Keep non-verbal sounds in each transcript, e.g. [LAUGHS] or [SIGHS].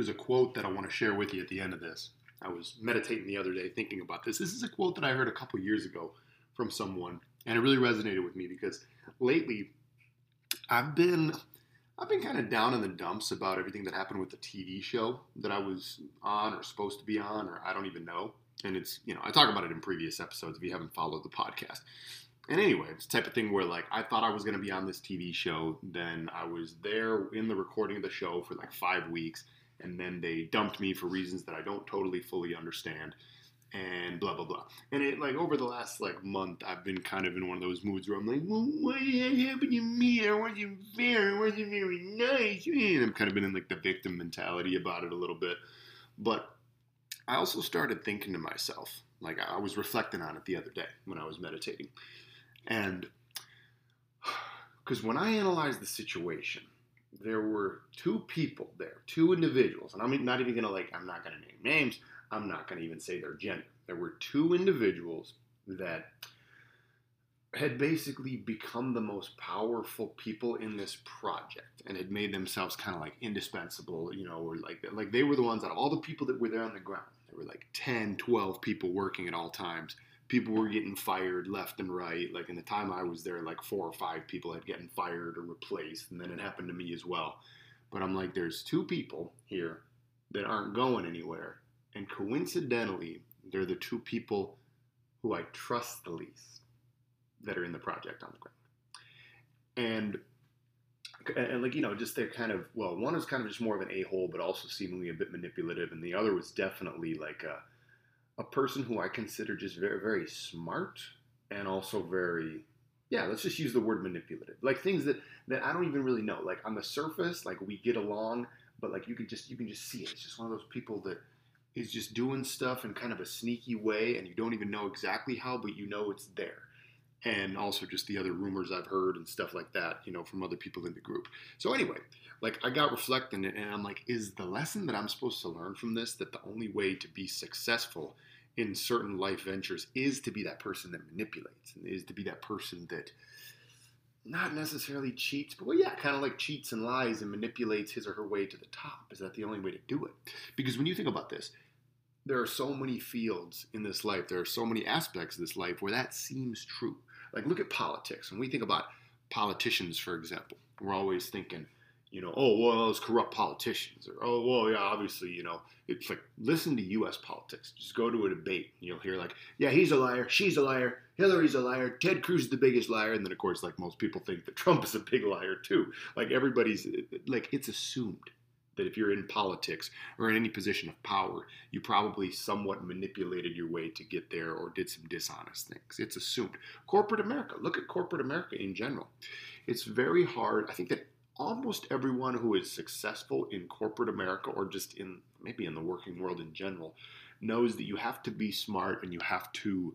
there's a quote that I want to share with you at the end of this. I was meditating the other day thinking about this. This is a quote that I heard a couple years ago from someone, and it really resonated with me because lately I've been I've been kind of down in the dumps about everything that happened with the TV show that I was on or supposed to be on, or I don't even know. And it's, you know, I talk about it in previous episodes if you haven't followed the podcast. And anyway, it's the type of thing where, like, I thought I was going to be on this TV show. Then I was there in the recording of the show for like five weeks. And then they dumped me for reasons that I don't totally fully understand and blah blah blah. And it like over the last like month, I've been kind of in one of those moods where I'm like, well, what happened to me? I wasn't fair. I wasn't very nice. And I've kind of been in like the victim mentality about it a little bit. But I also started thinking to myself, like I was reflecting on it the other day when I was meditating, and [SIGHS] because when I analyze the situation, there were two people there, two individuals, and I'm not even gonna like, I'm not gonna name names I'm not going to even say their gender. There were two individuals that had basically become the most powerful people in this project and had made themselves kind of like indispensable, you know, or like like they were the ones out of all the people that were there on the ground. There were like 10, 12 people working at all times. People were getting fired left and right. Like in the time I was there, like four or five people had gotten fired or replaced, and then it happened to me as well. But I'm like, there's two people here that aren't going anywhere and coincidentally, they're the two people who I trust the least that are in the project on the ground. And and like you know, just they're kind of well, one is kind of just more of an a hole, but also seemingly a bit manipulative, and the other was definitely like a a person who I consider just very very smart and also very yeah, let's just use the word manipulative, like things that that I don't even really know. Like on the surface, like we get along, but like you can just you can just see it. It's just one of those people that is just doing stuff in kind of a sneaky way and you don't even know exactly how, but you know it's there. And also just the other rumors I've heard and stuff like that, you know, from other people in the group. So anyway, like I got reflecting and I'm like, is the lesson that I'm supposed to learn from this that the only way to be successful in certain life ventures is to be that person that manipulates and is to be that person that not necessarily cheats, but well, yeah, kind of like cheats and lies and manipulates his or her way to the top. Is that the only way to do it? Because when you think about this, there are so many fields in this life, there are so many aspects of this life where that seems true. Like, look at politics. When we think about politicians, for example, we're always thinking, you know, oh, well, those corrupt politicians, or oh, well, yeah, obviously, you know, it's like listen to U.S. politics. Just go to a debate, and you'll hear like, yeah, he's a liar, she's a liar, Hillary's a liar, Ted Cruz is the biggest liar, and then of course, like most people think that [LAUGHS] Trump is a big liar too. Like everybody's like, it's assumed that if you're in politics or in any position of power, you probably somewhat manipulated your way to get there or did some dishonest things. It's assumed. Corporate America, look at corporate America in general. It's very hard. I think that almost everyone who is successful in corporate America or just in maybe in the working world in general knows that you have to be smart and you have to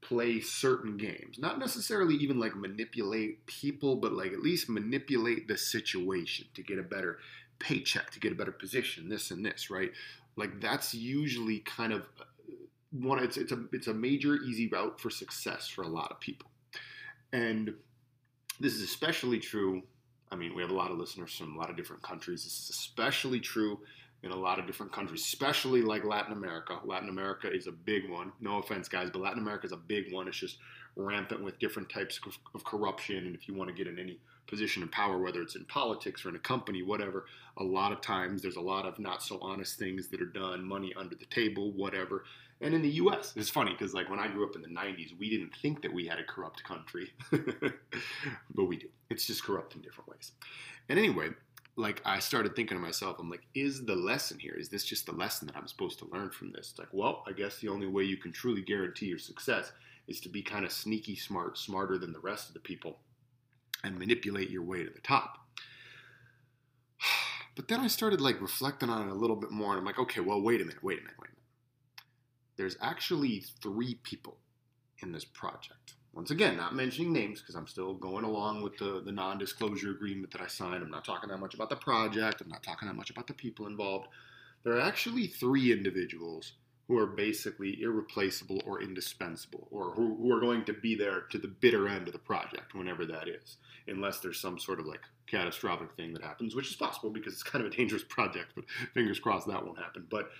play certain games. Not necessarily even like manipulate people, but like at least manipulate the situation to get a better paycheck, to get a better position, this and this, right? Like that's usually kind of uh, one it's it's a it's a major easy route for success for a lot of people. And this is especially true I mean, we have a lot of listeners from a lot of different countries. This is especially true in a lot of different countries, especially like Latin America. Latin America is a big one. No offense, guys, but Latin America is a big one. It's just rampant with different types of, of corruption. And if you want to get in any position of power, whether it's in politics or in a company, whatever, a lot of times there's a lot of not so honest things that are done, money under the table, whatever. And in the US, it's funny because like when I grew up in the 90s, we didn't think that we had a corrupt country, [LAUGHS] but we do. It's just corrupt in different ways. And anyway, like I started thinking to myself, I'm like, is the lesson here? Is this just the lesson that I'm supposed to learn from this? It's like, well, I guess the only way you can truly guarantee your success is to be kind of sneaky smart, smarter than the rest of the people, and manipulate your way to the top. [SIGHS] But then I started like reflecting on it a little bit more, and I'm like, okay, well, wait a minute, wait a minute, wait a minute there's actually three people in this project. Once again, not mentioning names because I'm still going along with the, the non disclosure agreement that I signed. I'm not talking that much about the project, I'm not talking that much about the people involved. There are actually three individuals who are basically irreplaceable or indispensable, or who, who are going to be there to the bitter end of the project, whenever that is, unless there's some sort of like catastrophic thing that happens, which is possible because it's kind of a dangerous [LAUGHS] project, but fingers crossed that won't happen. But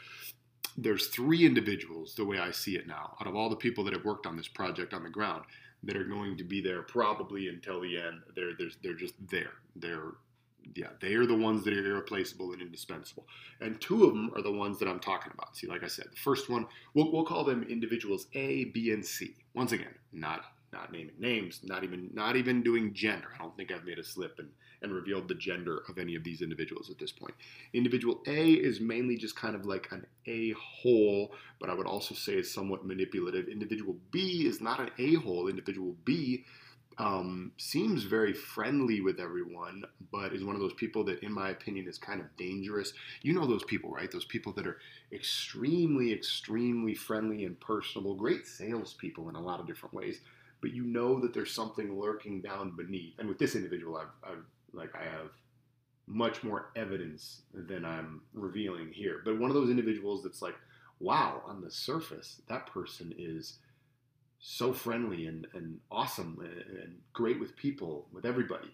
there's three individuals, the way I see it now, out of all the people that have worked on this project on the ground, that are going to be there probably until the end. They're they're, they're just there. They're yeah, they are the ones that are irreplaceable and indispensable. And two of them are the ones that I'm talking about. See, like I said, the first one, we'll, we'll call them individuals A, B, and C. Once again, not not naming names, not even not even doing gender. I don't think I've made a slip and, and revealed the gender of any of these individuals at this point. Individual A is mainly just kind of like an a hole, but I would also say is somewhat manipulative. Individual B is not an a hole. Individual B um, seems very friendly with everyone, but is one of those people that, in my opinion, is kind of dangerous. You know those people, right? Those people that are extremely, extremely friendly and personable, great salespeople in a lot of different ways, but you know that there's something lurking down beneath. And with this individual, I've, I've like I have much more evidence than I'm revealing here. But one of those individuals that's like, wow, on the surface, that person is so friendly and, and awesome and, and great with people, with everybody.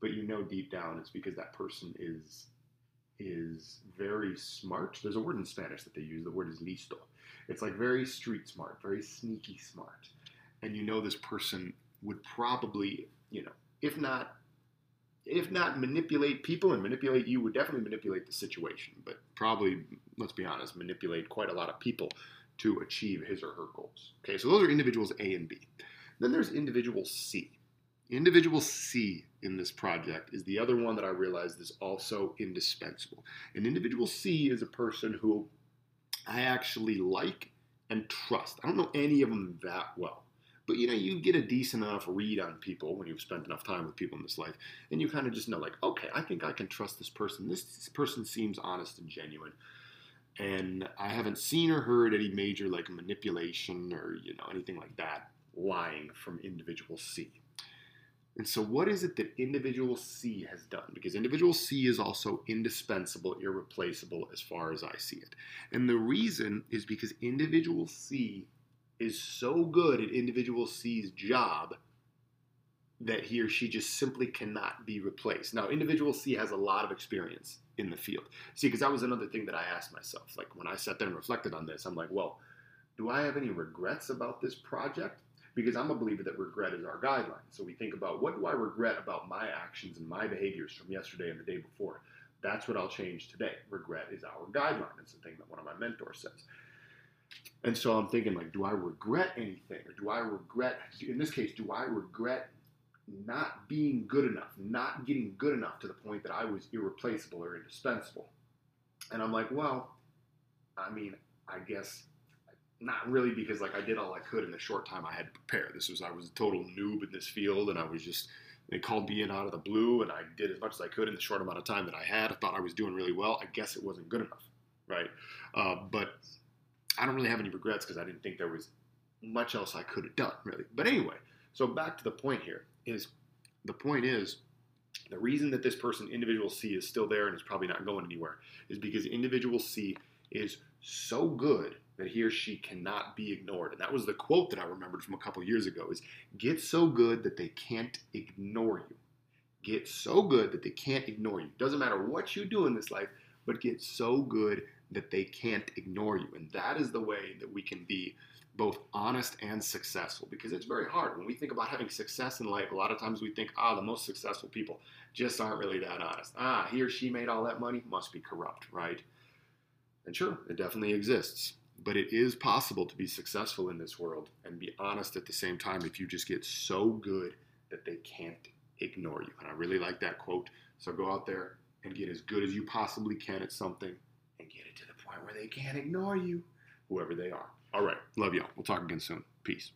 But you know deep down it's because that person is is very smart. There's a word in Spanish that they use. The word is listo. It's like very street smart, very sneaky smart. And you know this person would probably, you know, if not if not manipulate people and manipulate you, would definitely manipulate the situation, but probably, let's be honest, manipulate quite a lot of people to achieve his or her goals. Okay, so those are individuals A and B. Then there's individual C. Individual C in this project is the other one that I realized is also indispensable. An individual C is a person who I actually like and trust. I don't know any of them that well. But you know, you get a decent enough read on people when you've spent enough time with people in this life, and you kind of just know, like, okay, I think I can trust this person. This, this person seems honest and genuine and I haven't seen or heard any major like manipulation or you know anything like that lying from individual C. And so, what is it that individual C has done? Because individual C is also indispensable, irreplaceable as far as I see it. And the reason is because individual C is so good at individual C's job that he or she just simply cannot be replaced. Now, individual C has a lot of experience in the field. See, because that was another thing that I asked myself. Like when I sat there and reflected on this, I'm like, well, do I have any regrets about this project? Because I'm a believer that regret is our guideline. So we think about what do I regret about my actions and my behaviors from yesterday and the day before? That's what I'll change today. Regret is our guideline. It's the thing that one of my mentors says. And so I'm thinking, like, do I regret anything? Or do I regret, in this case, do I regret not being good enough, not getting good enough to the point that I was irreplaceable or indispensable. And I'm like, well, I mean, I guess not really because like I did all I could in the short time I had to prepare. This was I was a total noob in this field and I was just they called me in out of the blue and I did as much as I could in the short amount of time that I had. I thought I was doing really well. I guess it wasn't good enough, right? Uh, but I don't really have any regrets because I didn't think there was much else I could have done, really. But anyway, so back to the point here is the point is the reason that this person individual C is still there and is probably not going anywhere is because individual C is so good that he or she cannot be ignored. And that was the quote that I remembered from a couple years ago is get so good that they can't ignore you. Get so good that they can't ignore you. Doesn't matter what you do in this life, but get so good that they can't ignore you. And that is the way that we can be both honest and successful because it's very hard. When we think about having success in life, a lot of times we think, ah, the most successful people just aren't really that honest. Ah, he or she made all that money, must be corrupt, right? And sure, it definitely exists. But it is possible to be successful in this world and be honest at the same time if you just get so good that they can't ignore you. And I really like that quote. So go out there and get as good as you possibly can at something get it to the point where they can't ignore you, whoever they are. All right. Love y'all. We'll talk again soon. Peace.